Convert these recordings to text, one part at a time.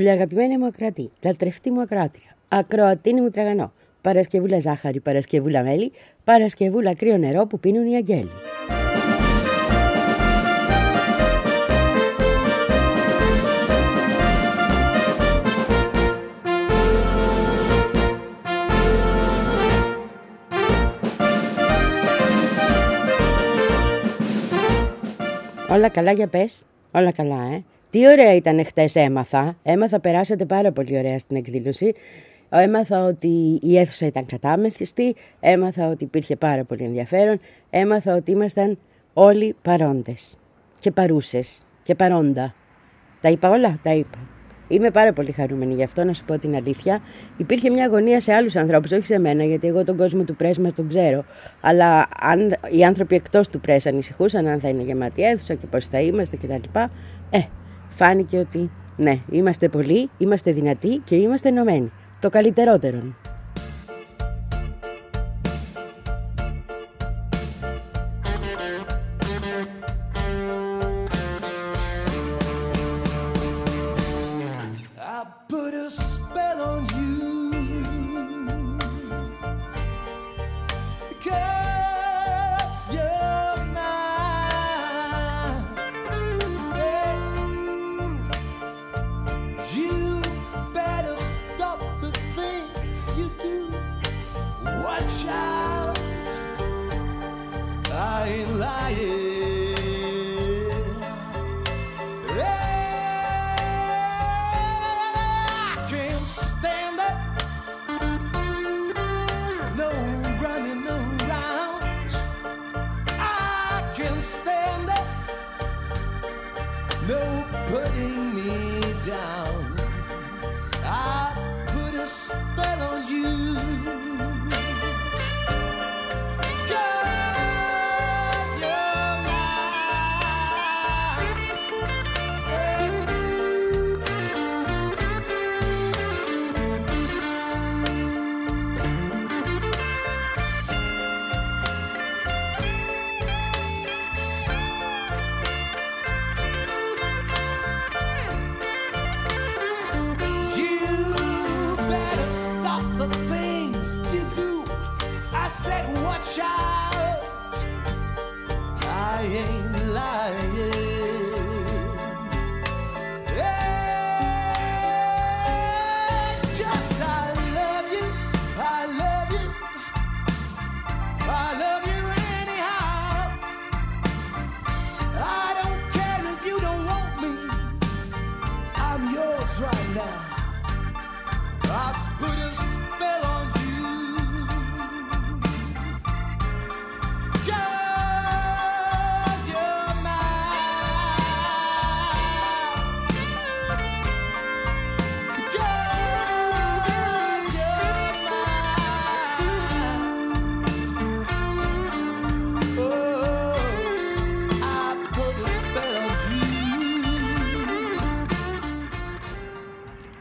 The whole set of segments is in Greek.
Πολύ αγαπημένη μου ακροατή, λατρευτή μου ακροάτρια, ακροατίνη μου τραγανό, Παρασκευούλα ζάχαρη, Παρασκευούλα μέλι, Παρασκευούλα κρύο νερό που πίνουν οι αγγέλοι. Όλα καλά για πες. Όλα καλά, ε. Τι ωραία ήταν χτες έμαθα. Έμαθα, περάσατε πάρα πολύ ωραία στην εκδήλωση. Έμαθα ότι η αίθουσα ήταν κατάμεθυστη. Έμαθα ότι υπήρχε πάρα πολύ ενδιαφέρον. Έμαθα ότι ήμασταν όλοι παρόντες και παρούσες και παρόντα. Τα είπα όλα, τα είπα. Είμαι πάρα πολύ χαρούμενη γι' αυτό, να σου πω την αλήθεια. Υπήρχε μια αγωνία σε άλλους ανθρώπους, όχι σε μένα, γιατί εγώ τον κόσμο του πρέσ μας τον ξέρω. Αλλά αν οι άνθρωποι εκτός του πρέσ ανησυχούσαν αν θα είναι γεμάτη αίθουσα και πώς θα είμαστε κτλ. Ε, φάνηκε ότι ναι, είμαστε πολλοί, είμαστε δυνατοί και είμαστε ενωμένοι. Το καλύτερότερο.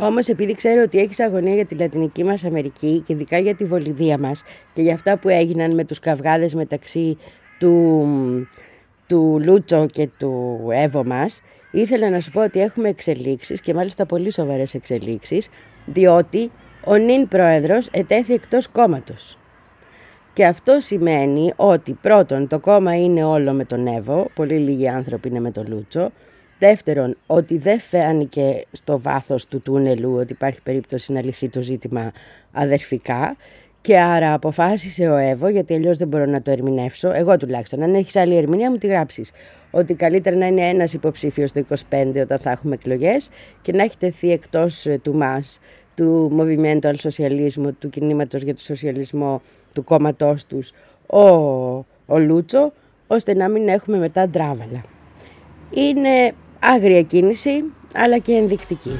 Όμως επειδή ξέρω ότι έχεις αγωνία για τη Λατινική μας Αμερική και ειδικά για τη Βολιβία μας και για αυτά που έγιναν με τους καυγάδες μεταξύ του, του Λούτσο και του Εύω μας, ήθελα να σου πω ότι έχουμε εξελίξεις και μάλιστα πολύ σοβαρές εξελίξεις, διότι ο νυν πρόεδρος ετέθη εκτός κόμματος. Και αυτό σημαίνει ότι πρώτον το κόμμα είναι όλο με τον Εύω, πολύ λίγοι άνθρωποι είναι με τον Λούτσο, Δεύτερον, ότι δεν φάνηκε στο βάθος του τούνελου ότι υπάρχει περίπτωση να λυθεί το ζήτημα αδερφικά και άρα αποφάσισε ο Εύω, γιατί αλλιώς δεν μπορώ να το ερμηνεύσω, εγώ τουλάχιστον, αν έχεις άλλη ερμηνεία μου τη γράψεις. Ότι καλύτερα να είναι ένας υποψήφιος το 25 όταν θα έχουμε εκλογές και να έχει τεθεί εκτός ε, του ΜΑΣ, του Movimento al Socialismo, του κινήματος για το σοσιαλισμό, του κόμματός τους, ο, ο Λούτσο, ώστε να μην έχουμε μετά ντράβαλα. Είναι Άγρια κίνηση, αλλά και ενδεικτική.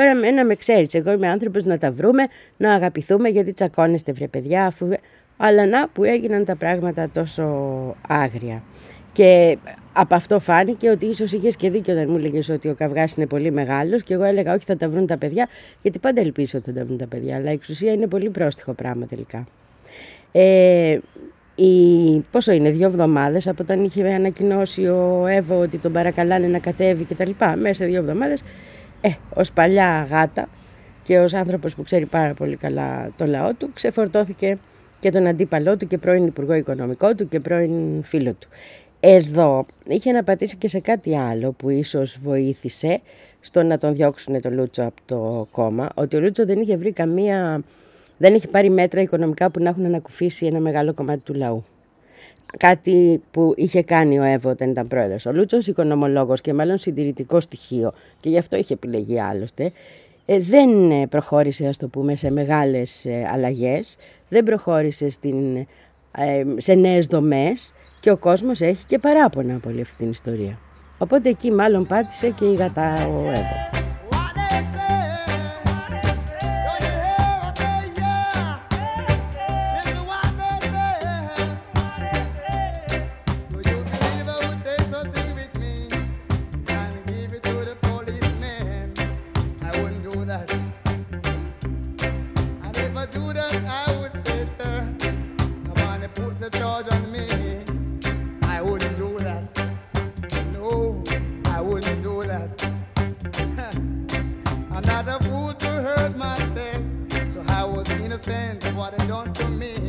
Εμένα με ξέρεις. Εγώ είμαι άνθρωπος να τα βρούμε, να αγαπηθούμε, γιατί τσακώνεστε, βρε παιδιά, αφού. Αλλά να που έγιναν τα πράγματα τόσο άγρια. Και από αυτό φάνηκε ότι ίσως είχες και δίκιο όταν μου έλεγες ότι ο καυγάς είναι πολύ μεγάλος. Και εγώ έλεγα, Όχι, θα τα βρουν τα παιδιά, γιατί πάντα ελπίζω ότι θα τα βρουν τα παιδιά. Αλλά η εξουσία είναι πολύ πρόστιχο πράγμα τελικά. Ε, η, πόσο είναι, δύο εβδομάδες από όταν είχε ανακοινώσει ο Εύω ότι τον παρακαλάνε να κατέβει κτλ. Μέσα σε δύο εβδομάδες, ε, ως παλιά γάτα και ως άνθρωπος που ξέρει πάρα πολύ καλά το λαό του, ξεφορτώθηκε και τον αντίπαλό του και πρώην Υπουργό Οικονομικό του και πρώην φίλο του. Εδώ είχε να πατήσει και σε κάτι άλλο που ίσως βοήθησε στο να τον διώξουν το Λούτσο από το κόμμα, ότι ο Λούτσο δεν είχε βρει καμία, δεν είχε πάρει μέτρα οικονομικά που να έχουν ανακουφίσει ένα μεγάλο κομμάτι του λαού. Κάτι που είχε κάνει ο Εύω όταν ήταν πρόεδρος. Ο Λούτσος οικονομολόγος και μάλλον συντηρητικό στοιχείο και γι' αυτό είχε επιλεγεί άλλωστε, ε, δεν προχώρησε ας το πούμε σε μεγάλες ε, αλλαγές, δεν προχώρησε στην, ε, σε νέες δομές, και ο κόσμος έχει και παράπονα από όλη αυτή την ιστορία. Οπότε εκεί μάλλον πάτησε και η γατά ο Εύω. wouldn't do that. I'm not a fool to hurt myself, so I was innocent of what they done to me.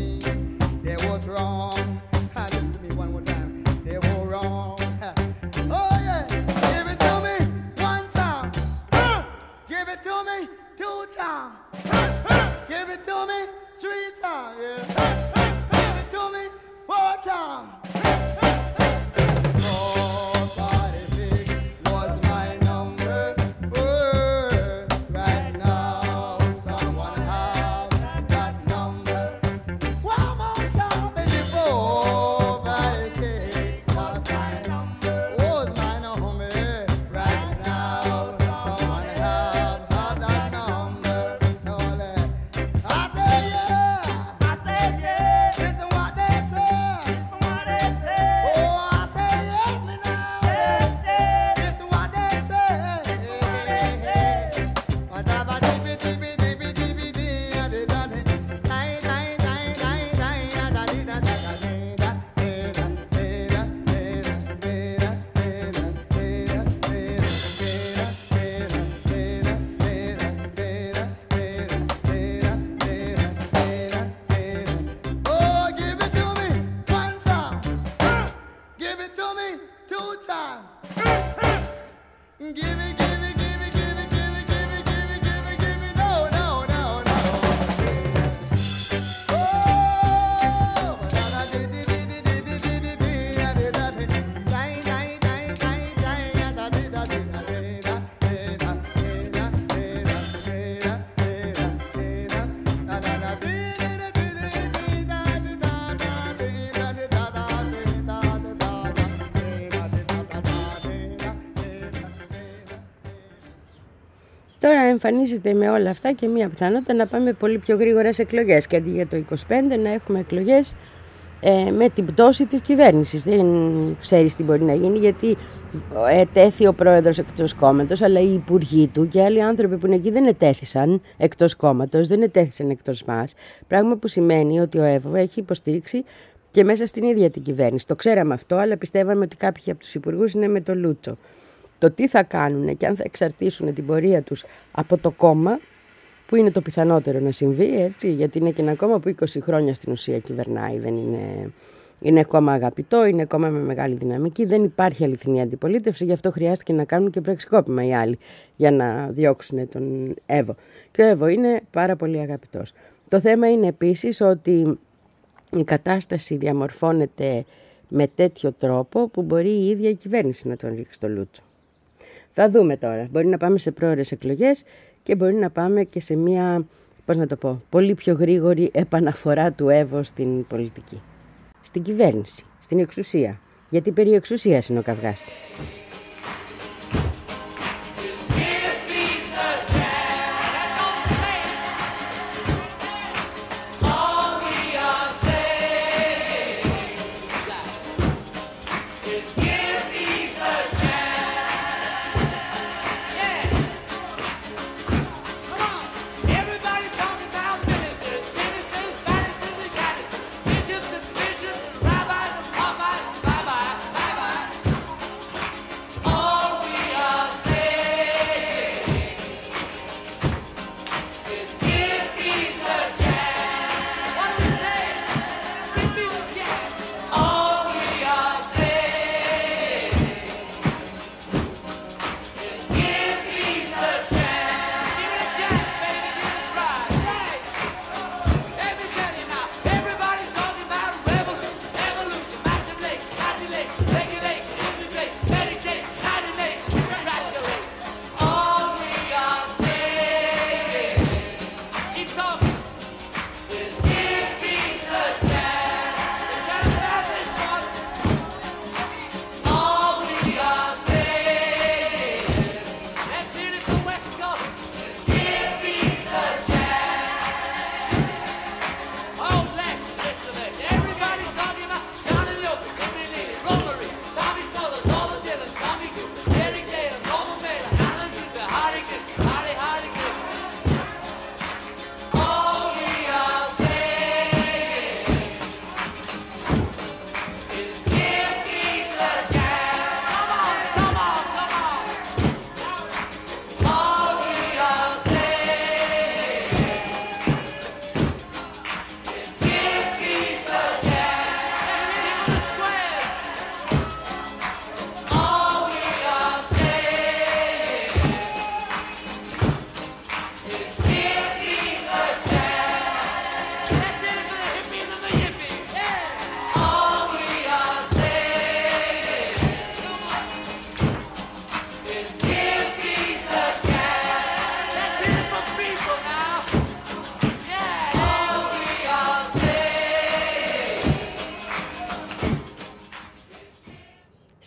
Τώρα εμφανίζεται με όλα αυτά και μία πιθανότητα να πάμε πολύ πιο γρήγορα σε εκλογές και αντί για το 25 να έχουμε εκλογές ε, με την πτώση της κυβέρνησης. Δεν ξέρεις τι μπορεί να γίνει γιατί ετέθη ο πρόεδρος εκτός κόμματος αλλά οι υπουργοί του και άλλοι άνθρωποι που είναι εκεί δεν ετέθησαν εκτός κόμματος, δεν ετέθησαν εκτός μας. Πράγμα που σημαίνει ότι ο ΕΒΟ έχει υποστήριξει και μέσα στην ίδια την κυβέρνηση. Το ξέραμε αυτό, αλλά πιστεύαμε ότι κάποιοι από τους υπουργούς είναι με το Λούτσο το τι θα κάνουν και αν θα εξαρτήσουν την πορεία τους από το κόμμα, που είναι το πιθανότερο να συμβεί, έτσι, γιατί είναι και ένα κόμμα που 20 χρόνια στην ουσία κυβερνάει, δεν είναι... Είναι κόμμα αγαπητό, είναι κόμμα με μεγάλη δυναμική, δεν υπάρχει αληθινή αντιπολίτευση, γι' αυτό χρειάστηκε να κάνουν και πραξικόπημα οι άλλοι για να διώξουν τον Εύω. Και ο Εύω είναι πάρα πολύ αγαπητός. Το θέμα είναι επίσης ότι η κατάσταση διαμορφώνεται με τέτοιο τρόπο που μπορεί η ίδια η κυβέρνηση να τον ρίξει στο λούτσο. Θα δούμε τώρα. Μπορεί να πάμε σε πρόορες εκλογές και μπορεί να πάμε και σε μια, πώς να το πω, πολύ πιο γρήγορη επαναφορά του ΕΒΟ στην πολιτική. Στην κυβέρνηση, στην εξουσία. Γιατί περί εξουσίας είναι ο καυγάς.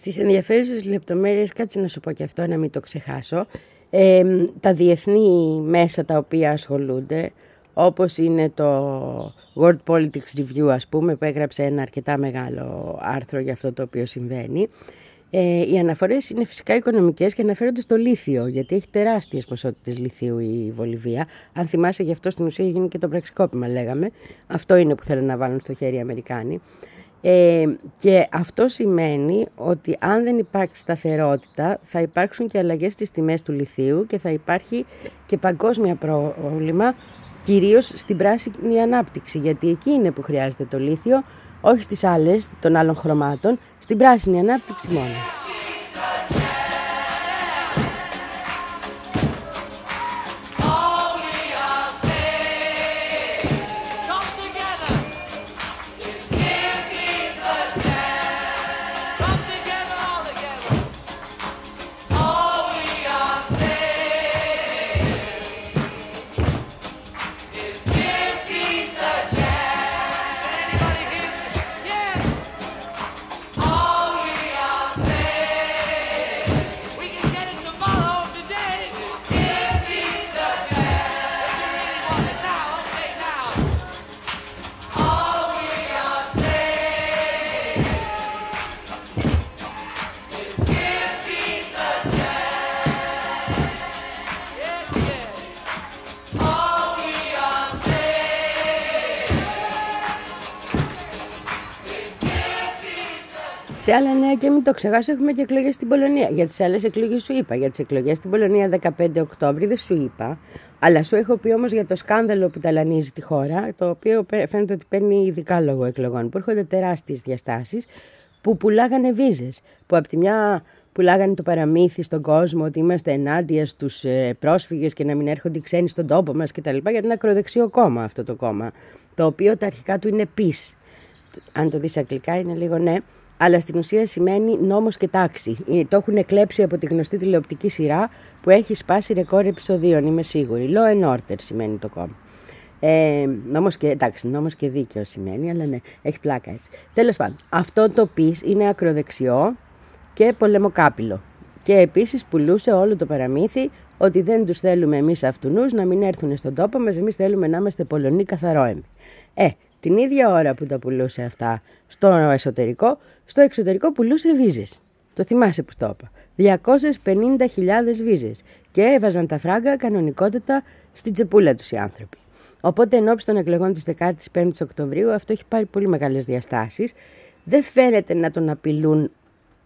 Στις ενδιαφέρουσες λεπτομέρειες, κάτσε να σου πω και αυτό, να μην το ξεχάσω, ε, τα διεθνή μέσα τα οποία ασχολούνται, όπως είναι το World Politics Review, ας πούμε, που έγραψε ένα αρκετά μεγάλο άρθρο για αυτό το οποίο συμβαίνει, ε, οι αναφορές είναι φυσικά οικονομικές και αναφέρονται στο λίθιο, γιατί έχει τεράστιες ποσότητες λιθίου η Βολιβία. Αν θυμάσαι, γι' αυτό στην ουσία γίνει και το πραξικόπημα, λέγαμε. Αυτό είναι που θέλουν να βάλουν στο χέρι οι Αμερικάνοι. Ε, και αυτό σημαίνει ότι αν δεν υπάρξει σταθερότητα θα υπάρξουν και αλλαγές στις τιμές του λιθίου και θα υπάρχει και παγκόσμια πρόβλημα κυρίως στην πράσινη ανάπτυξη γιατί εκεί είναι που χρειάζεται το λίθιο όχι στις άλλες των άλλων χρωμάτων στην πράσινη ανάπτυξη μόνο. Σε άλλα νέα και μην το ξεχάσω, έχουμε και εκλογές στην Πολωνία. Για τις άλλες εκλογές σου είπα. Για τις εκλογές στην Πολωνία 15 Οκτώβρη δεν σου είπα. Αλλά σου έχω πει όμως για το σκάνδαλο που ταλανίζει τη χώρα, το οποίο φαίνεται ότι παίρνει ειδικά λόγω εκλογών, που έρχονται τεράστιες διαστάσεις, που πουλάγανε βίζες. Που από τη μια πουλάγανε το παραμύθι στον κόσμο ότι είμαστε ενάντια στους ε, πρόσφυγες και να μην έρχονται οι ξένοι στον τόπο μας κτλ. Γιατί είναι ακροδεξιό κόμμα αυτό το κόμμα. Το οποίο τα αρχικά του είναι peace. Αν το δεις αγγλικά είναι λίγο ναι αλλά στην ουσία σημαίνει νόμος και τάξη. Ε, το έχουν εκλέψει από τη γνωστή τηλεοπτική σειρά που έχει σπάσει ρεκόρ επεισοδίων, είμαι σίγουρη. Law and order σημαίνει το κόμμα. Ε, νόμος και, εντάξει, νόμος και δίκαιο σημαίνει, αλλά ναι, έχει πλάκα έτσι. Τέλος πάντων, αυτό το πεις είναι ακροδεξιό και πολεμοκάπηλο. Και επίσης πουλούσε όλο το παραμύθι ότι δεν τους θέλουμε εμείς αυτούς να μην έρθουν στον τόπο μας, εμείς θέλουμε να είμαστε Πολωνοί καθαρόεμοι. Ε, την ίδια ώρα που τα πουλούσε αυτά στο εσωτερικό, στο εξωτερικό πουλούσε βίζες. Το θυμάσαι που το είπα. 250.000 βίζες. Και έβαζαν τα φράγκα κανονικότητα στην τσεπούλα τους οι άνθρωποι. Οπότε εν ώψη των εκλογών της 15ης Οκτωβρίου αυτό έχει πάρει πολύ μεγάλες διαστάσεις. Δεν φαίνεται να τον απειλούν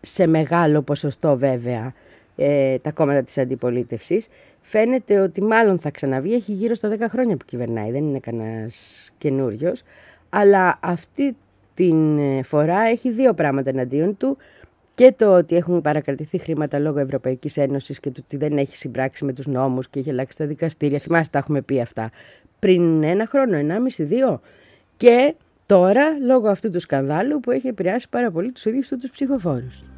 σε μεγάλο ποσοστό βέβαια ε, τα κόμματα της αντιπολίτευσης. Φαίνεται ότι μάλλον θα ξαναβγεί, έχει γύρω στα 10 χρόνια που κυβερνάει, δεν είναι κανένας καινούριος. Αλλά αυτή την ε, φορά έχει δύο πράγματα εναντίον του και το ότι έχουν παρακρατηθεί χρήματα λόγω Ευρωπαϊκής Ένωσης και το ότι δεν έχει συμπράξει με τους νόμους και έχει αλλάξει τα δικαστήρια. Θυμάστε, τα έχουμε πει αυτά πριν ένα χρόνο, ενάμιση, δύο. Και τώρα λόγω αυτού του σκανδάλου που έχει επηρεάσει πάρα πολύ τους ίδιους τους ψηφοφόρους.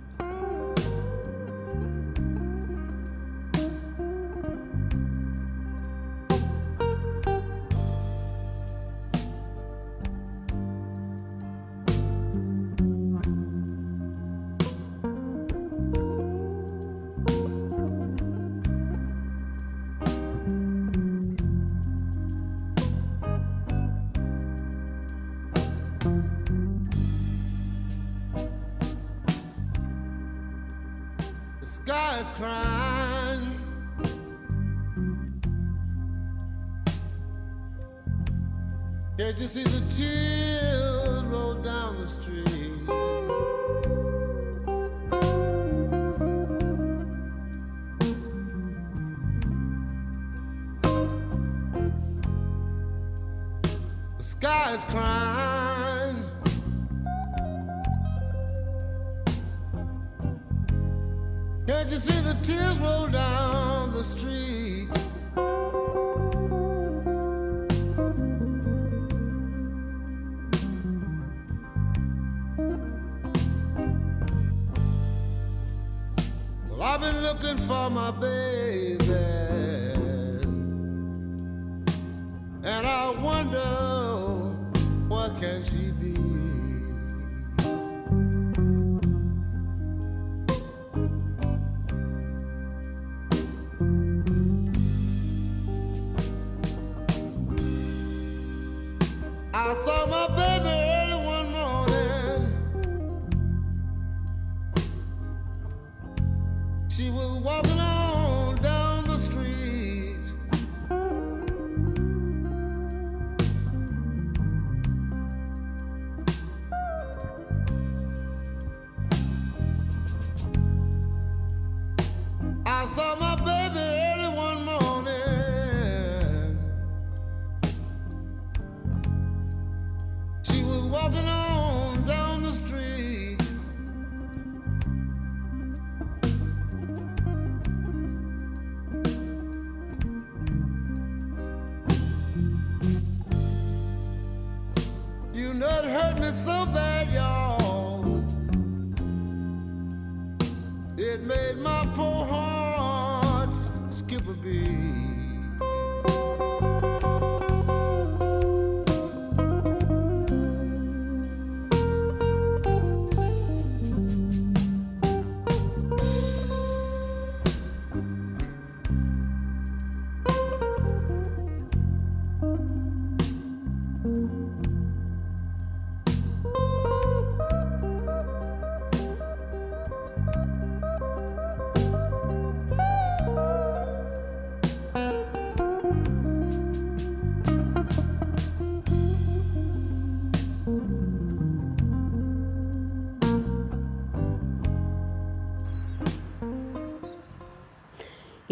this is a tear.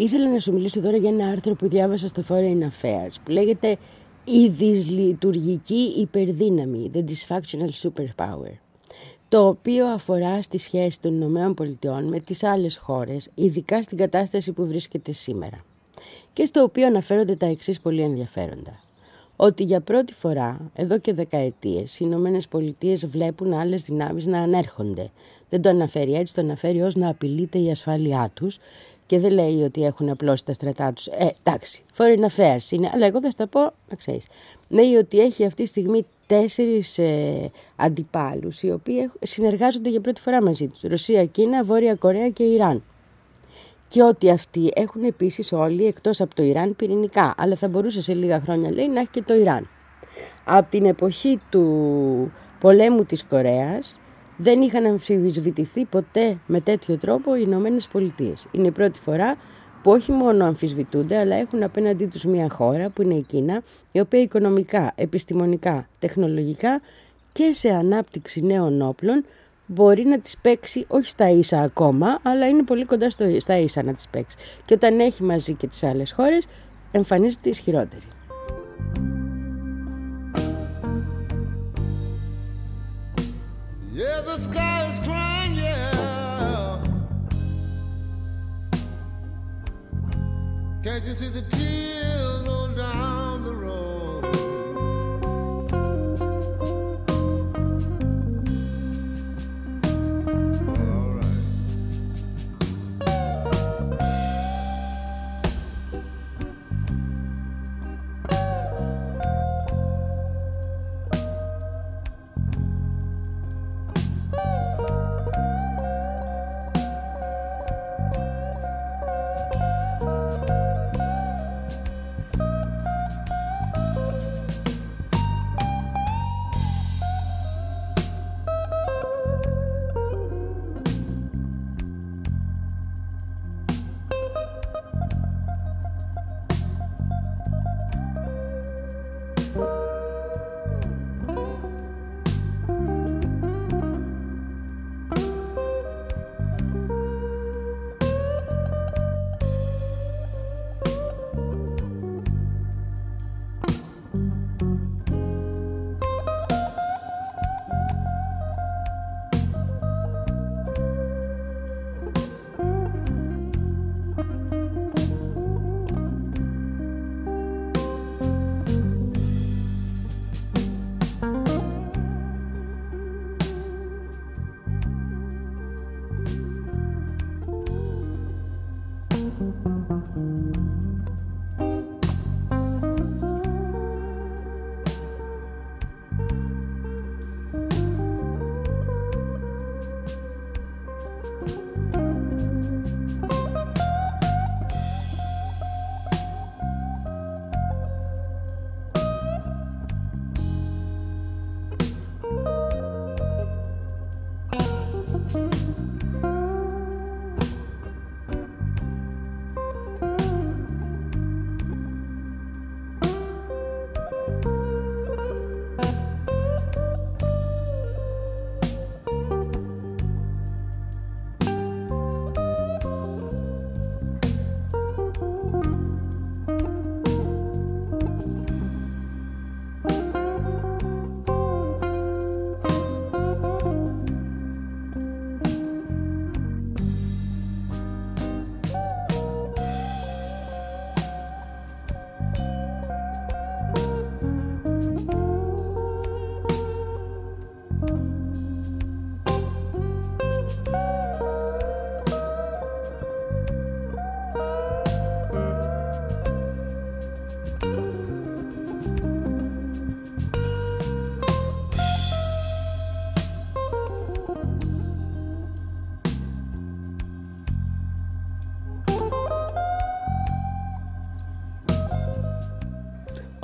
Ήθελα να σου μιλήσω τώρα για ένα άρθρο που διάβασα στο Foreign Affairs που λέγεται «Η δυσλειτουργική υπερδύναμη, the dysfunctional superpower» το οποίο αφορά στη σχέση των Ηνωμένων Πολιτειών με τις άλλες χώρες, ειδικά στην κατάσταση που βρίσκεται σήμερα. Και στο οποίο αναφέρονται τα εξής πολύ ενδιαφέροντα. Ότι για πρώτη φορά, εδώ και δεκαετίες, οι Ηνωμένες Πολιτείες βλέπουν άλλες δυνάμεις να ανέρχονται. Δεν το αναφέρει έτσι, το αναφέρει ως να απειλείται η ασφάλειά τους και δεν λέει ότι έχουν απλώσει τα στρατά τους. Ε, εντάξει, foreign affairs είναι, αλλά εγώ θα στα πω, να ξέρεις. Λέει ότι έχει αυτή τη στιγμή τέσσερις ε, αντιπάλους, οι οποίοι συνεργάζονται για πρώτη φορά μαζί τους. Ρωσία, Κίνα, Βόρεια Κορέα και Ιράν. Και ότι αυτοί έχουν επίσης όλοι εκτός από το Ιράν πυρηνικά, αλλά θα μπορούσε σε λίγα χρόνια λέει να έχει και το Ιράν. Από την εποχή του πολέμου της Κορέας δεν είχαν αμφισβητηθεί ποτέ με τέτοιο τρόπο οι Ηνωμένες Πολιτείες. Είναι η πρώτη φορά που όχι μόνο αμφισβητούνται, αλλά έχουν απέναντί τους μια χώρα που είναι η Κίνα, η οποία οικονομικά, επιστημονικά, τεχνολογικά και σε ανάπτυξη νέων όπλων μπορεί να τις παίξει όχι στα ίσα ακόμα, αλλά είναι πολύ κοντά στο, στα ίσα να τις παίξει. Και όταν έχει μαζί και τις άλλες χώρες, εμφανίζεται ισχυρότερη. Yeah, the sky is crying, yeah. Can't you see the tears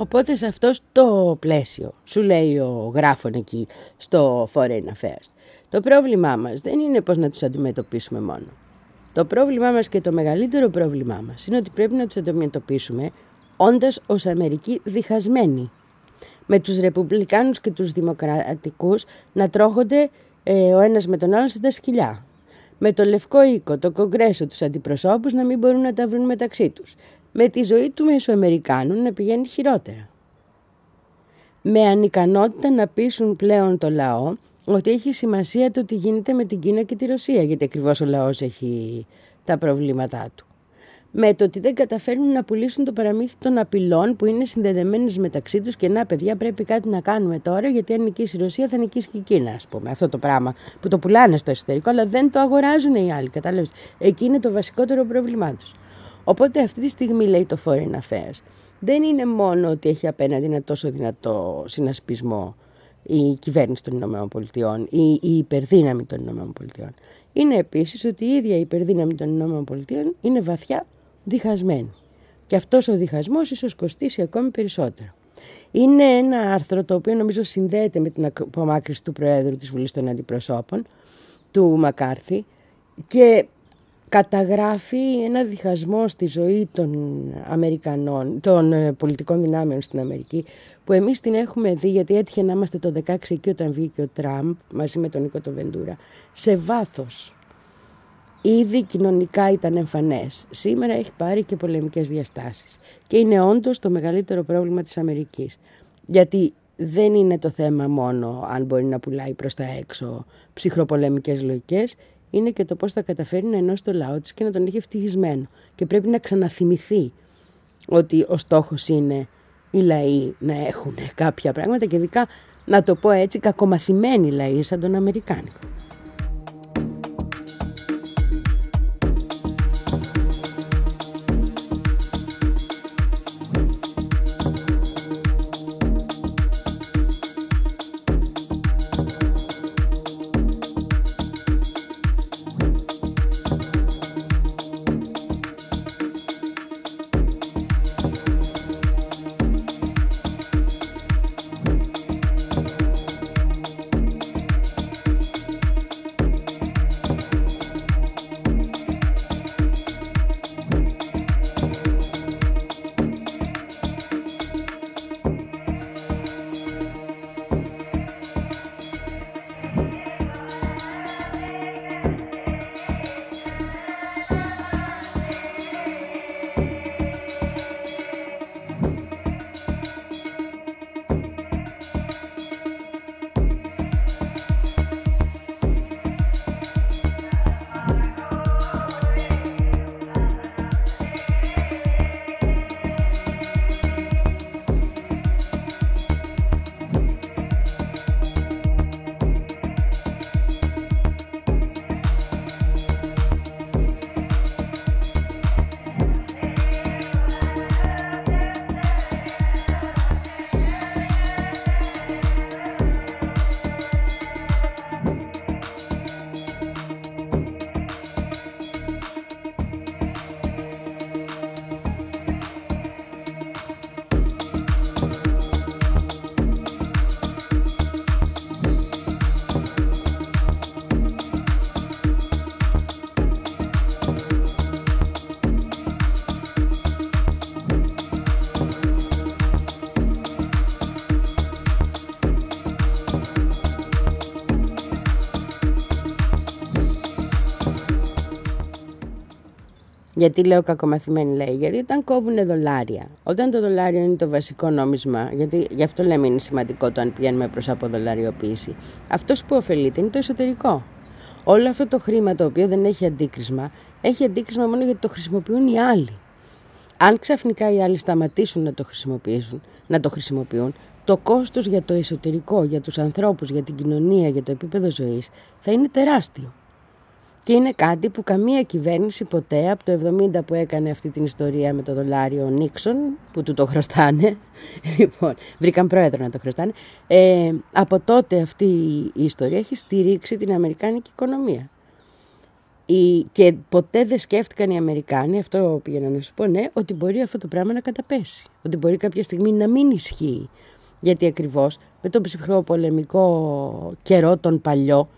Οπότε σε αυτό το πλαίσιο, σου λέει ο γράφων εκεί στο Foreign Affairs, το πρόβλημά μας δεν είναι πώς να τους αντιμετωπίσουμε μόνο. Το πρόβλημά μας και το μεγαλύτερο πρόβλημά μας είναι ότι πρέπει να τους αντιμετωπίσουμε όντας ως Αμερική διχασμένοι. Με τους Ρεπουμπλικάνους και τους Δημοκρατικούς να τρώγονται ε, ο ένας με τον άλλον σε τα σκυλιά. Με το Λευκό Οίκο, το Κογκρέσο, τους αντιπροσώπους να μην μπορούν να τα βρουν μεταξύ τους με τη ζωή του Μεσοαμερικάνου να πηγαίνει χειρότερα. Με ανικανότητα να πείσουν πλέον το λαό ότι έχει σημασία το τι γίνεται με την Κίνα και τη Ρωσία, γιατί ακριβώς ο λαός έχει τα προβλήματά του. Με το ότι δεν καταφέρνουν να πουλήσουν το παραμύθι των απειλών που είναι συνδεδεμένες μεταξύ τους και να παιδιά πρέπει κάτι να κάνουμε τώρα γιατί αν νικήσει η Ρωσία θα νικήσει και η Κίνα ας πούμε. Αυτό το πράγμα που το πουλάνε στο εσωτερικό αλλά δεν το αγοράζουν οι άλλοι. Κατάλαβες. Εκεί είναι το βασικότερο πρόβλημά τους. Οπότε αυτή τη στιγμή λέει το Foreign Affairs δεν είναι μόνο ότι έχει απέναντι ένα τόσο δυνατό συνασπισμό η κυβέρνηση των Ηνωμένων Πολιτειών ή η υπερδύναμη των Ηνωμένων Πολιτειών. Είναι επίσης ότι η ίδια η υπερδύναμη των Ηνωμένων Πολιτειών είναι βαθιά διχασμένη. Και αυτός ο διχασμός ίσως κοστίσει ακόμη περισσότερο. Είναι ένα άρθρο το οποίο νομίζω συνδέεται με την απομάκρυση του Προέδρου της Βουλής των Αντιπροσώπων, του Μακάρθη, και καταγράφει ένα διχασμό στη ζωή των Αμερικανών, των ε, πολιτικών δυνάμεων στην Αμερική, που εμείς την έχουμε δει, γιατί έτυχε να είμαστε το 16 εκεί όταν βγήκε ο Τραμπ, μαζί με τον Νίκο το Βεντούρα, σε βάθος. Ήδη κοινωνικά ήταν εμφανές. Σήμερα έχει πάρει και πολεμικές διαστάσεις. Και είναι όντως το μεγαλύτερο πρόβλημα της Αμερικής. Γιατί δεν είναι το θέμα μόνο αν μπορεί να πουλάει προς τα έξω ψυχροπολεμικές λογικές, είναι και το πώς θα καταφέρει να ενώσει το λαό της και να τον έχει ευτυχισμένο. Και πρέπει να ξαναθυμηθεί ότι ο στόχος είναι οι λαοί να έχουν κάποια πράγματα και ειδικά να το πω έτσι κακομαθημένοι λαοί σαν τον Αμερικάνικο. Γιατί λέω κακομαθημένη λέει, γιατί όταν κόβουν δολάρια, όταν το δολάριο είναι το βασικό νόμισμα, γιατί γι' αυτό λέμε είναι σημαντικό το αν πηγαίνουμε προς αποδολαριοποίηση, αυτός που ωφελείται είναι το εσωτερικό. Όλο αυτό το χρήμα το οποίο δεν έχει αντίκρισμα, έχει αντίκρισμα μόνο γιατί το χρησιμοποιούν οι άλλοι. Αν ξαφνικά οι άλλοι σταματήσουν να το χρησιμοποιήσουν, να το χρησιμοποιούν, το κόστος για το εσωτερικό, για τους ανθρώπους, για την κοινωνία, για το επίπεδο ζωής θα είναι τεράστιο. Και είναι κάτι που καμία κυβέρνηση ποτέ από το 70 που έκανε αυτή την ιστορία με το δολάριο Νίξον, που του το χρωστάνε, λοιπόν, βρήκαν πρόεδρο να το χρωστάνε, ε, από τότε αυτή η ιστορία έχει στηρίξει την Αμερικάνικη οικονομία. Η, και ποτέ δεν σκέφτηκαν οι Αμερικάνοι, αυτό πήγαινα να σου πω, ναι, ότι μπορεί αυτό το πράγμα να καταπέσει. Ότι μπορεί κάποια στιγμή να μην ισχύει. Γιατί ακριβώς με τον ψυχροπολεμικό καιρό τον παλιό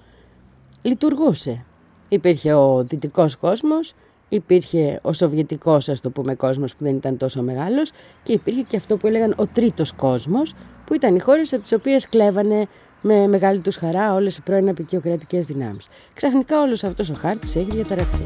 λειτουργούσε. Υπήρχε ο δυτικός κόσμος, υπήρχε ο σοβιετικός ας το πούμε κόσμος που δεν ήταν τόσο μεγάλος και υπήρχε και αυτό που έλεγαν ο τρίτος κόσμος που ήταν οι χώρες από τις οποίες κλέβανε με μεγάλη τους χαρά όλες οι πρώην απεικιοκρατικές δυνάμεις. Ξαφνικά όλος αυτός ο χάρτης έχει διαταραχθεί.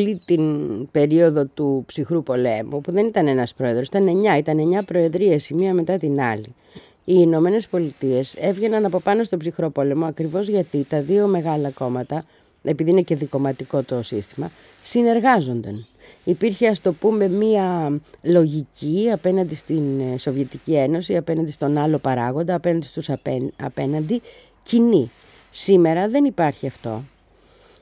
Όλη την περίοδο του ψυχρού πολέμου, που δεν ήταν ένας πρόεδρος, ήταν εννιά, ήταν εννιά προεδρίες η μία μετά την άλλη. Οι Ηνωμένες Πολιτείες έβγαιναν από πάνω στο ψυχρό πόλεμο ακριβώς γιατί τα δύο μεγάλα κόμματα, επειδή είναι και δικοματικό το σύστημα, συνεργάζονταν. Υπήρχε ας το πούμε μία λογική απέναντι στην ε, Σοβιετική Ένωση, απέναντι στον άλλο παράγοντα, απέναντι στους απέναντι κοινή. Σήμερα δεν υπάρχει αυτό.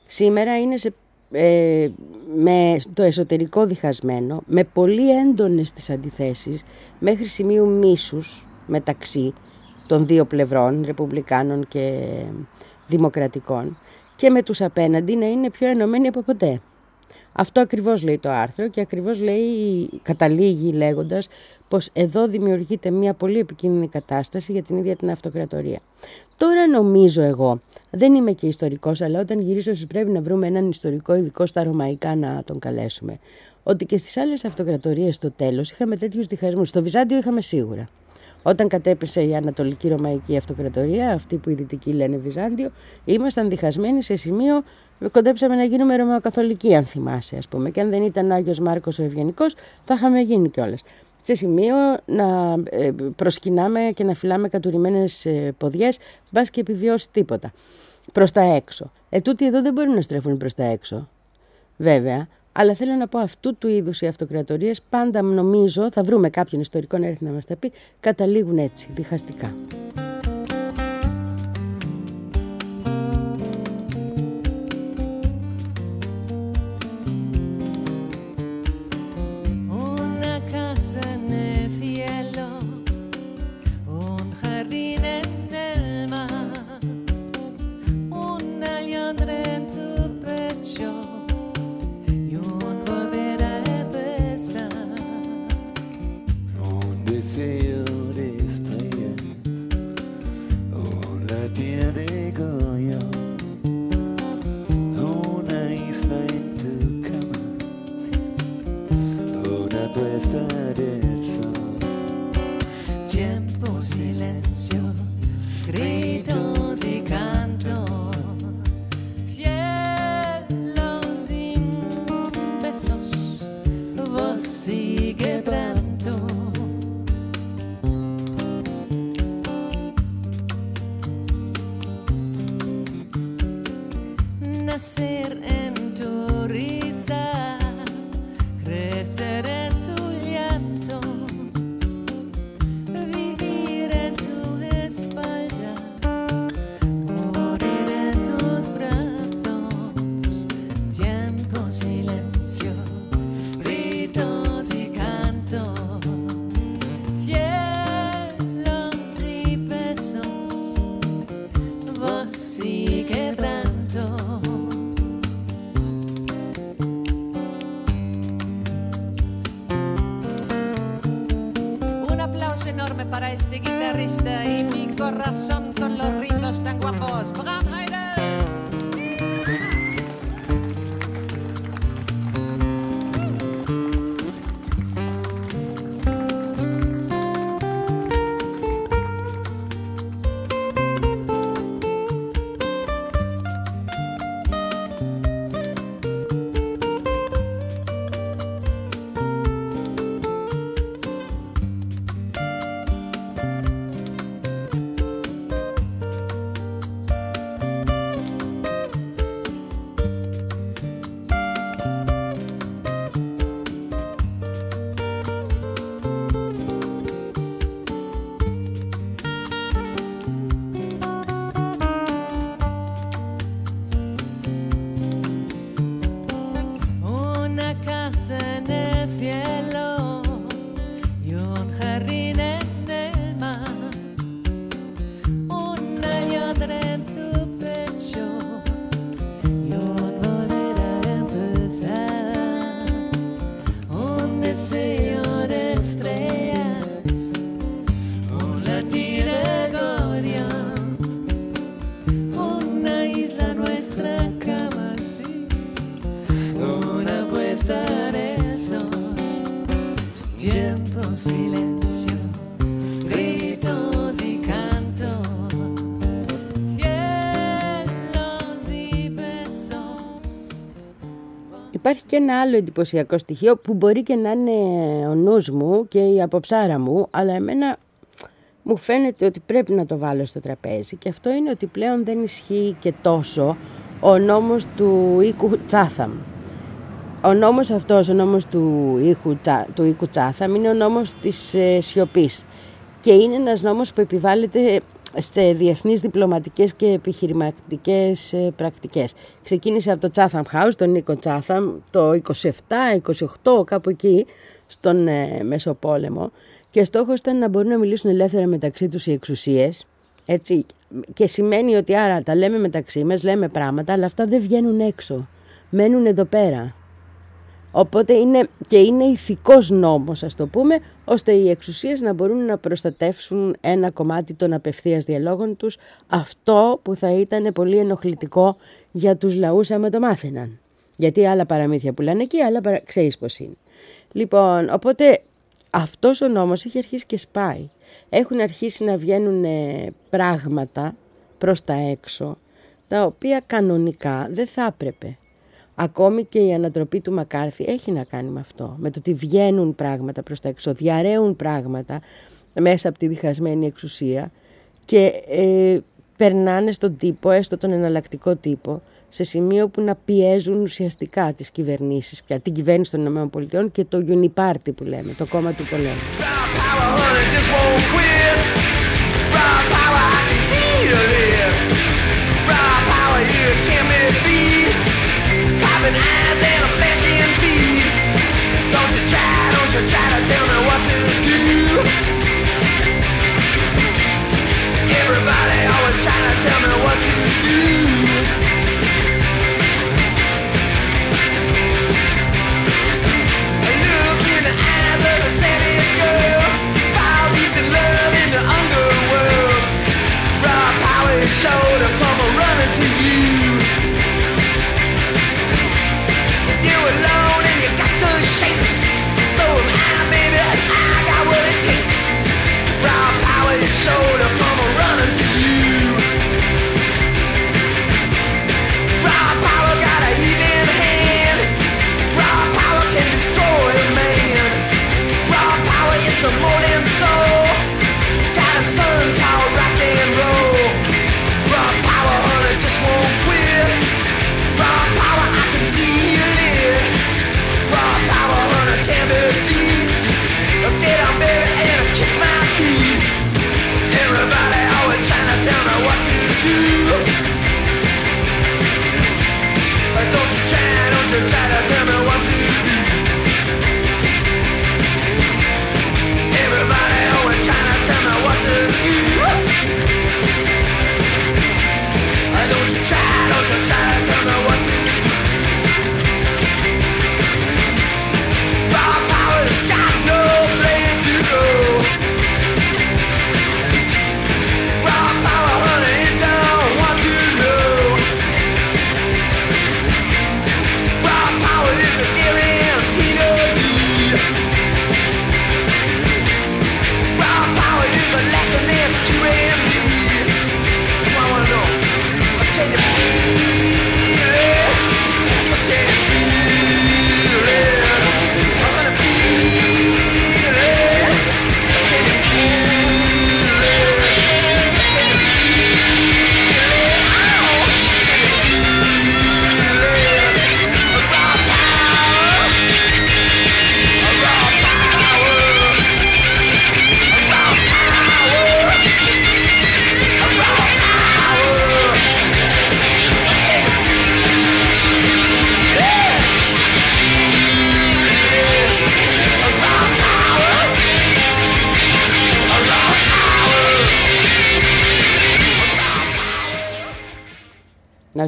Σήμερα είναι σε ε, με το εσωτερικό διχασμένο, με πολύ έντονες τις αντιθέσεις, μέχρι σημείου μίσους μεταξύ των δύο πλευρών, ρεπουμπλικάνων και δημοκρατικών, και με τους απέναντι να είναι πιο ενωμένοι από ποτέ. Αυτό ακριβώς λέει το άρθρο και ακριβώς λέει, καταλήγει λέγοντας πως εδώ δημιουργείται μια πολύ επικίνδυνη κατάσταση για την ίδια την αυτοκρατορία. Τώρα νομίζω εγώ, δεν είμαι και ιστορικός, αλλά όταν γυρίσω πρέπει να βρούμε έναν ιστορικό ειδικό στα Ρωμαϊκά να τον καλέσουμε. Ότι και στις άλλες αυτοκρατορίες στο τέλος είχαμε τέτοιους διχασμούς. Στο Βυζάντιο είχαμε σίγουρα. Όταν κατέπεσε η Ανατολική Ρωμαϊκή Αυτοκρατορία, αυτή που οι Δυτικοί λένε Βυζάντιο, ήμασταν διχασμένοι σε σημείο κοντέψαμε να γίνουμε Ρωμαιοκαθολικοί, αν θυμάσαι, ας πούμε. Και αν δεν ήταν ο Άγιος Μάρκος ο Ευγενικός, θα είχαμε γίνει κιόλας σε σημείο να ε, προσκυνάμε και να φυλάμε κατουρημένες ε, ποδιές, μπας και επιβιώσεις τίποτα. Προς τα έξω. Ε, τούτοι εδώ δεν μπορούν να στρέφουν προς τα έξω. Βέβαια, αλλά θέλω να πω αυτού του είδους οι αυτοκρατορίες πάντα νομίζω, θα βρούμε κάποιον ιστορικό να έρθει να μας τα πει, καταλήγουν έτσι, διχαστικά. Και ένα άλλο εντυπωσιακό στοιχείο που μπορεί και να είναι ο νους μου και η αποψάρα μου, αλλά εμένα μου φαίνεται ότι πρέπει να το βάλω στο τραπέζι και αυτό είναι ότι πλέον δεν ισχύει και τόσο ο νόμος του οίκου Τσάθαμ. Ο νόμος αυτός, ο νόμος του οίκου, Τσα- του οίκου Τσάθαμ είναι ο νόμος της ε, σιωπής και είναι ένας νόμος που επιβάλλεται σε διεθνείς διπλωματικές και επιχειρηματικές ε, πρακτικές. Ξεκίνησε από το Chatham House, τον Νίκο Chatham, το 27-28 κάπου εκεί, στον ε, Μεσοπόλεμο και στόχος ήταν να μπορούν να μιλήσουν ελεύθερα μεταξύ τους οι εξουσίες, έτσι, και σημαίνει ότι άρα τα λέμε μεταξύ μας, λέμε πράγματα, αλλά αυτά δεν βγαίνουν έξω. Μένουν εδώ πέρα. Οπότε είναι και είναι ηθικός νόμος, ας το πούμε, ώστε οι εξουσίες να μπορούν να προστατεύσουν ένα κομμάτι των απευθείας διαλόγων τους, αυτό που θα ήταν πολύ ενοχλητικό για τους λαούς άμα το μάθαιναν. Γιατί άλλα παραμύθια που λένε εκεί, άλλα παρα... ξέρεις πώς είναι. Λοιπόν, οπότε αυτός ο νόμος έχει αρχίσει και σπάει. Έχουν αρχίσει να βγαίνουν ε, πράγματα προς τα έξω, τα οποία κανονικά δεν θα έπρεπε. Ακόμη και η ανατροπή του Μακάρθη έχει να κάνει με αυτό. Με το ότι βγαίνουν πράγματα προς τα έξω, διαραίουν πράγματα μέσα από τη διχασμένη εξουσία και ε, περνάνε στον τύπο, έστω τον εναλλακτικό τύπο, σε σημείο που να πιέζουν ουσιαστικά τις κυβερνήσεις, πια την κυβέρνηση των ΗΠΑ και το Uniparty που λέμε, το κόμμα του πολέμου. Germany.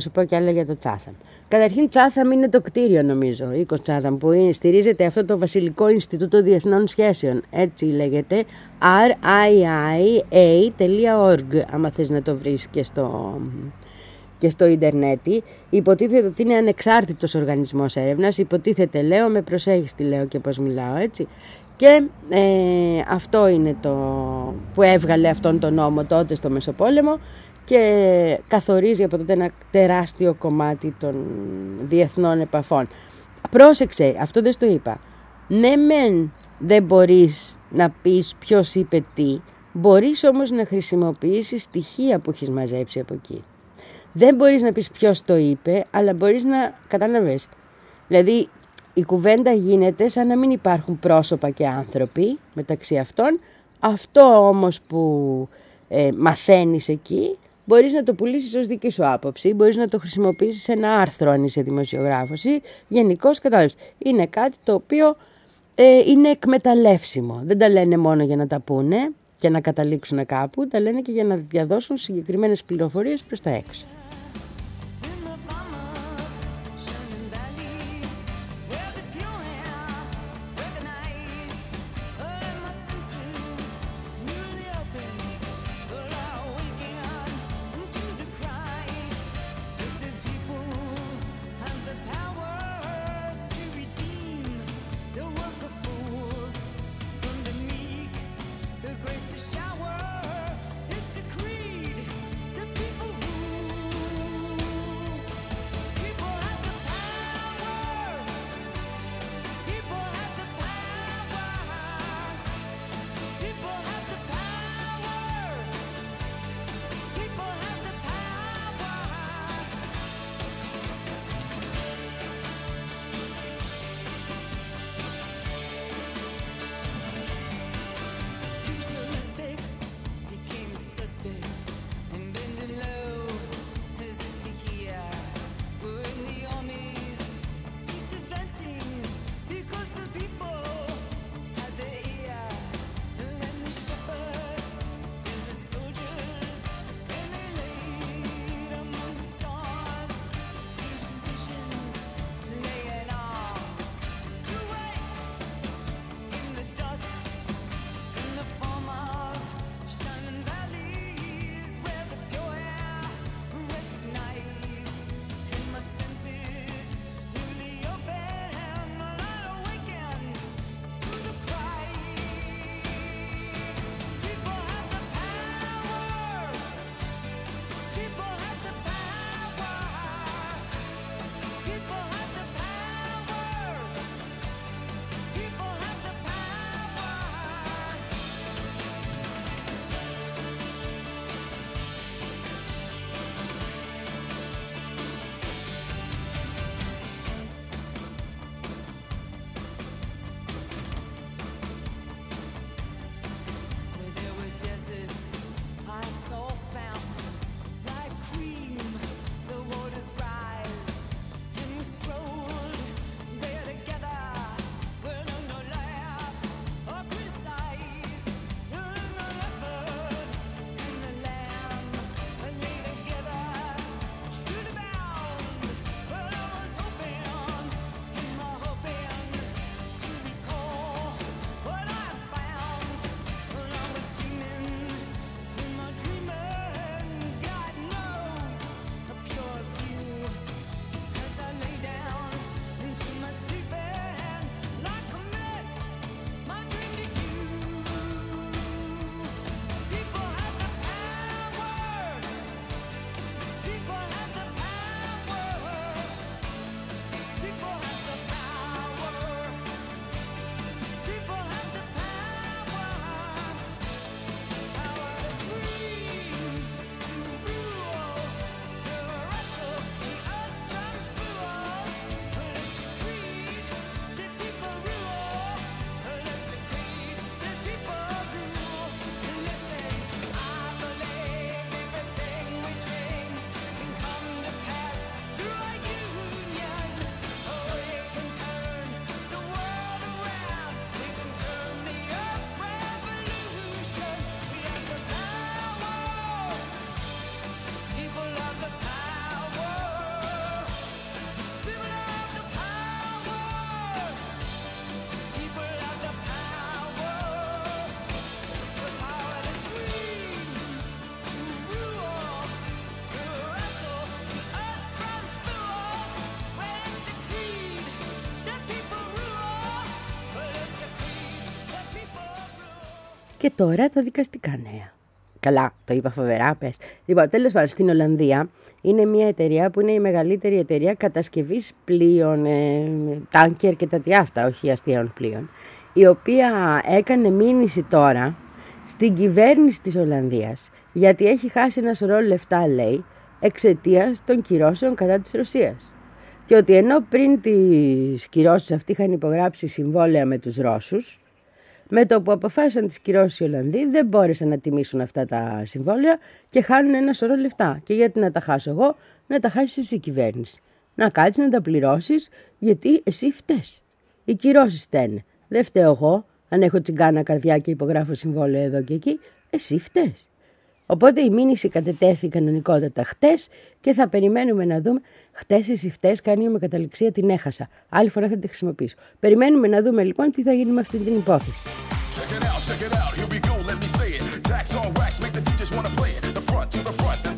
Σου πω κι άλλα για το Τσάθαμ. Καταρχήν Τσάθαμ είναι το κτίριο νομίζω, οίκος Τσάθαμ, που είναι, στηρίζεται αυτό το Βασιλικό Ινστιτούτο Διεθνών Σχέσεων. Έτσι λέγεται, riia.org, άμα θες να το βρεις και στο, και στο ίντερνετ. Υποτίθεται ότι είναι ανεξάρτητος οργανισμός έρευνας. Υποτίθεται, λέω, με προσέχεις τι λέω και πώς μιλάω, έτσι. Και ε, αυτό είναι το που έβγαλε αυτόν τον νόμο τότε στο Μεσοπόλεμο και καθορίζει από τότε ένα τεράστιο κομμάτι των διεθνών επαφών. Πρόσεξε, αυτό δεν στο είπα. Ναι μεν δεν μπορείς να πεις ποιος είπε τι, μπορείς όμως να χρησιμοποιήσεις στοιχεία που έχεις μαζέψει από εκεί. Δεν μπορείς να πεις ποιος το είπε, αλλά μπορείς να κατάλαβες. Δηλαδή η κουβέντα γίνεται σαν να μην υπάρχουν πρόσωπα και άνθρωποι μεταξύ αυτών. Αυτό όμως που ε, μαθαίνεις εκεί μπορείς να το πουλήσεις ως δική σου άποψη, μπορείς να το χρησιμοποιήσεις σε ένα άρθρο αν είσαι δημοσιογράφος ή γενικώ κατάλαβες. Είναι κάτι το οποίο ε, είναι εκμεταλλεύσιμο. Δεν τα λένε μόνο για να τα πούνε και να καταλήξουν κάπου, τα λένε και για να διαδώσουν συγκεκριμένες πληροφορίες προς τα έξω. Και τώρα τα δικαστικά νέα. Καλά, το είπα φοβερά, πες. Λοιπόν, τέλος πάντων, στην Ολλανδία είναι μια εταιρεία που είναι η μεγαλύτερη εταιρεία κατασκευής πλοίων, ε, τάνκερ και τα τι αυτά, όχι αστείων πλοίων, η οποία έκανε μήνυση τώρα στην κυβέρνηση της Ολλανδίας, γιατί έχει χάσει ένα σωρό λεφτά, λέει, εξαιτίας των κυρώσεων κατά της Ρωσίας. Και ότι ενώ πριν τις κυρώσεις αυτοί είχαν υπογράψει συμβόλαια με τους Ρώσους, με το που αποφάσισαν τις κυρώσεις οι Ολλανδοί δεν μπόρεσαν να τιμήσουν αυτά τα συμβόλαια και χάνουν ένα σωρό λεφτά. Και γιατί να τα χάσω εγώ, να τα χάσεις εσύ η κυβέρνηση. Να κάτσεις να τα πληρώσεις γιατί εσύ φταίς. Οι κυρώσεις φταίνε. Δεν φταίω εγώ, αν έχω τσιγκάνα καρδιά και υπογράφω συμβόλαιο εδώ και εκεί. Εσύ φταίς. Οπότε η μήνυση κατετέθη κανονικότατα χτες και θα περιμένουμε να δούμε. Χτες εσύ φταίει, κάνει με καταληξία την έχασα. Άλλη φορά θα τη χρησιμοποιήσω. Περιμένουμε να δούμε λοιπόν τι θα γίνει με αυτή την υπόθεση. Check it out, check it out, here we go, let me say it. Tax on wax, make the teachers wanna play it. The front to the front,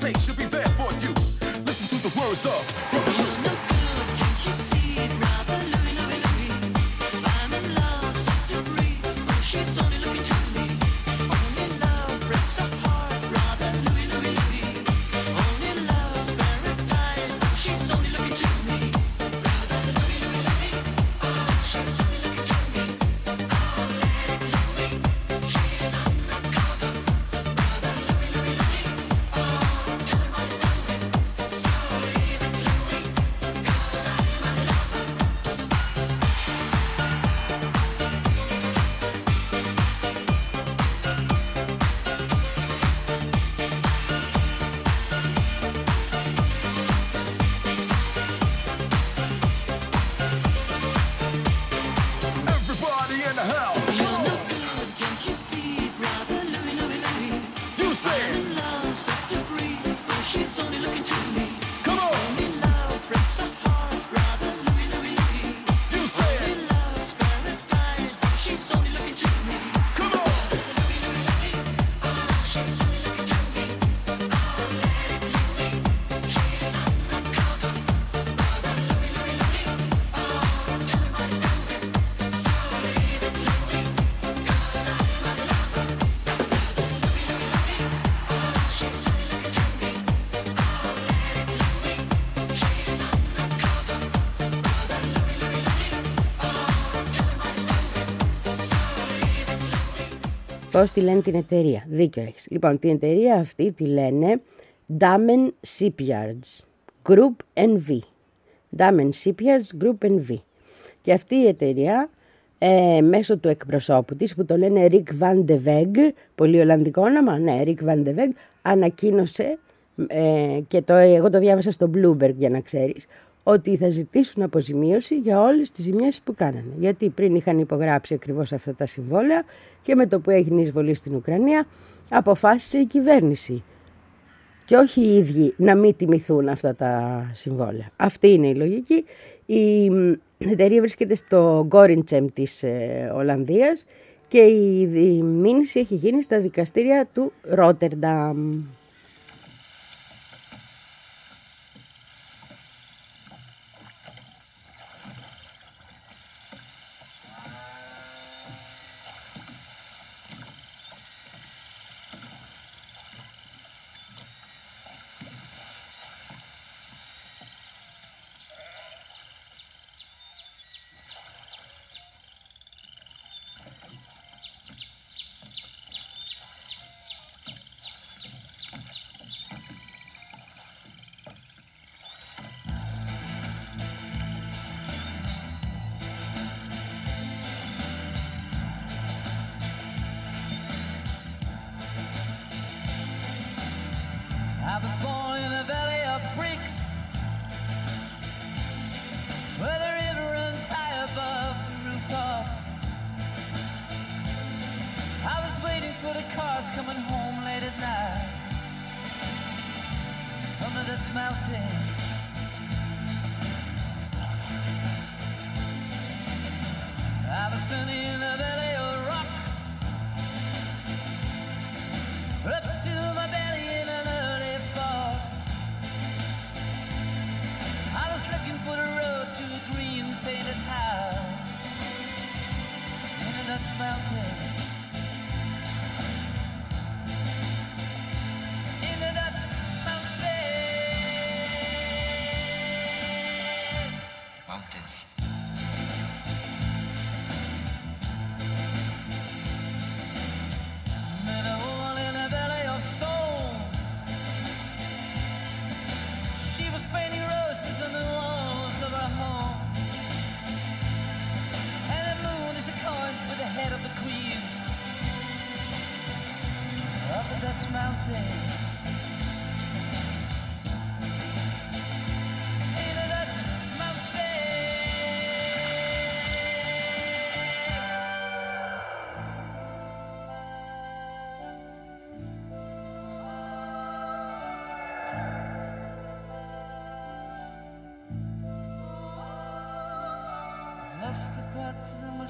She'll be there for you. Listen to the words of Πώ τη λένε την εταιρεία. Δίκιο έχεις. Λοιπόν, την εταιρεία αυτή τη λένε Damen Shipyards Group NV. Damen Shipyards Group NV. Και αυτή η εταιρεία ε, μέσω του εκπροσώπου της που το λένε Rick Van de Weg, πολύ ολλανδικό όνομα, ναι, Rick Van de Weg, ανακοίνωσε ε, και το, εγώ το διάβασα στο Bloomberg για να ξέρεις, ότι θα ζητήσουν αποζημίωση για όλες τις ζημιές που κάνανε. Γιατί πριν είχαν υπογράψει ακριβώς αυτά τα συμβόλαια και με το που έγινε η εισβολή στην Ουκρανία αποφάσισε η κυβέρνηση και όχι οι ίδιοι να μην τιμηθούν αυτά τα συμβόλαια. Αυτή είναι η λογική. Η μ, εταιρεία βρίσκεται στο Γκόριντσεμ της ε, Ολλανδίας και η, η μήνυση έχει γίνει στα δικαστήρια του Ρότερνταμ.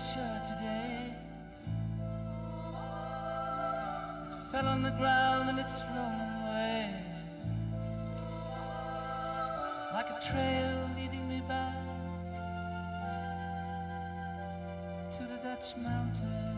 Shirt today. It fell on the ground and it's thrown away. Like a trail leading me back to the Dutch mountains.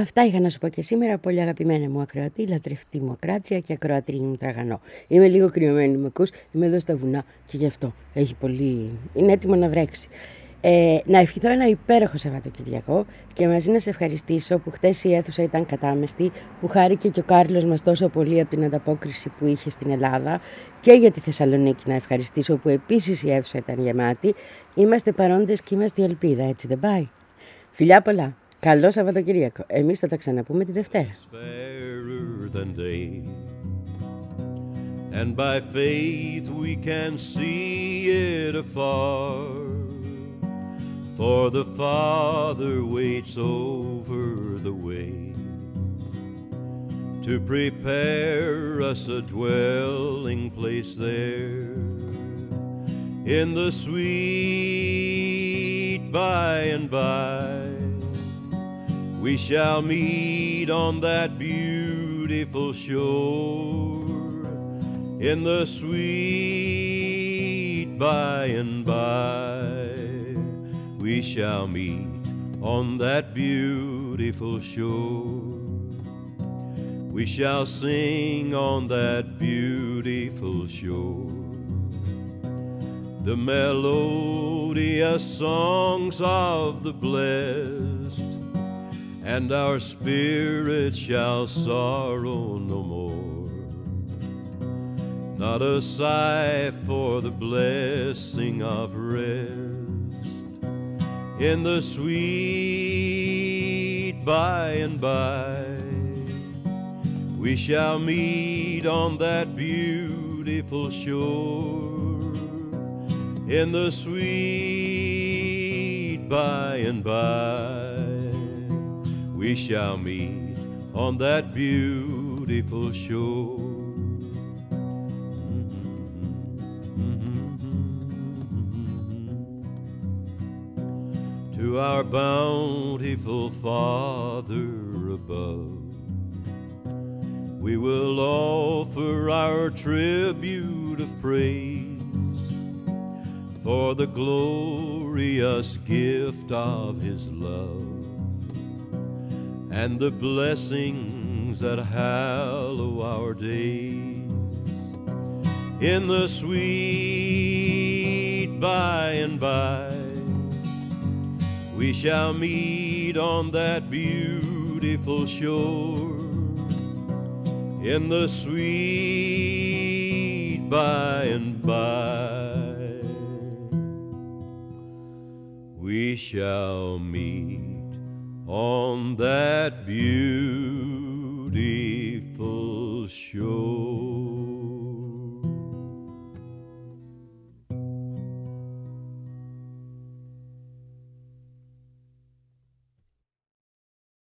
Αυτά είχα να σου πω και σήμερα, πολύ αγαπημένα μου ακροατή, λατρευτή μου ακράτρια και ακροατρή μου τραγανό. Είμαι λίγο κρυωμένη, με ακούς, είμαι εδώ στα βουνά και γι' αυτό έχει πολύ... είναι έτοιμο να βρέξει. Ε, να ευχηθώ ένα υπέροχο Σαββατοκυριακό και μαζί να σε ευχαριστήσω που χτες η αίθουσα ήταν κατάμεστη, που χάρηκε και ο Κάρλος μας τόσο πολύ από την ανταπόκριση που είχε στην Ελλάδα και για τη Θεσσαλονίκη να ευχαριστήσω που επίσης η αίθουσα ήταν γεμάτη. Είμαστε παρόντες και είμαστε η ελπίδα, έτσι δεν πάει; Φιλιά πολλά. Καλό Σαββατοκύριακο. Εμείς θα τα ξαναπούμε τη Δευτέρα. fairer than day. And by faith we can see it afar. For the Father waits over the way to prepare us a dwelling place there in the sweet by and by we shall meet on that beautiful shore in the sweet by and by. We shall meet on that beautiful shore. We shall sing on that beautiful shore the melodious songs of the blessed and our spirits shall sorrow no more. Not a sigh for the blessing of rest in the sweet by and by. We shall meet on that beautiful shore in the sweet by and by we shall meet on that beautiful shore. to our bountiful Father above. We will offer our tribute of praise for the glorious gift of His love and the blessings that hallow our days. In the sweet by and by, we shall meet on that beautiful shore. In the sweet by and by, we shall meet on that beautiful shore.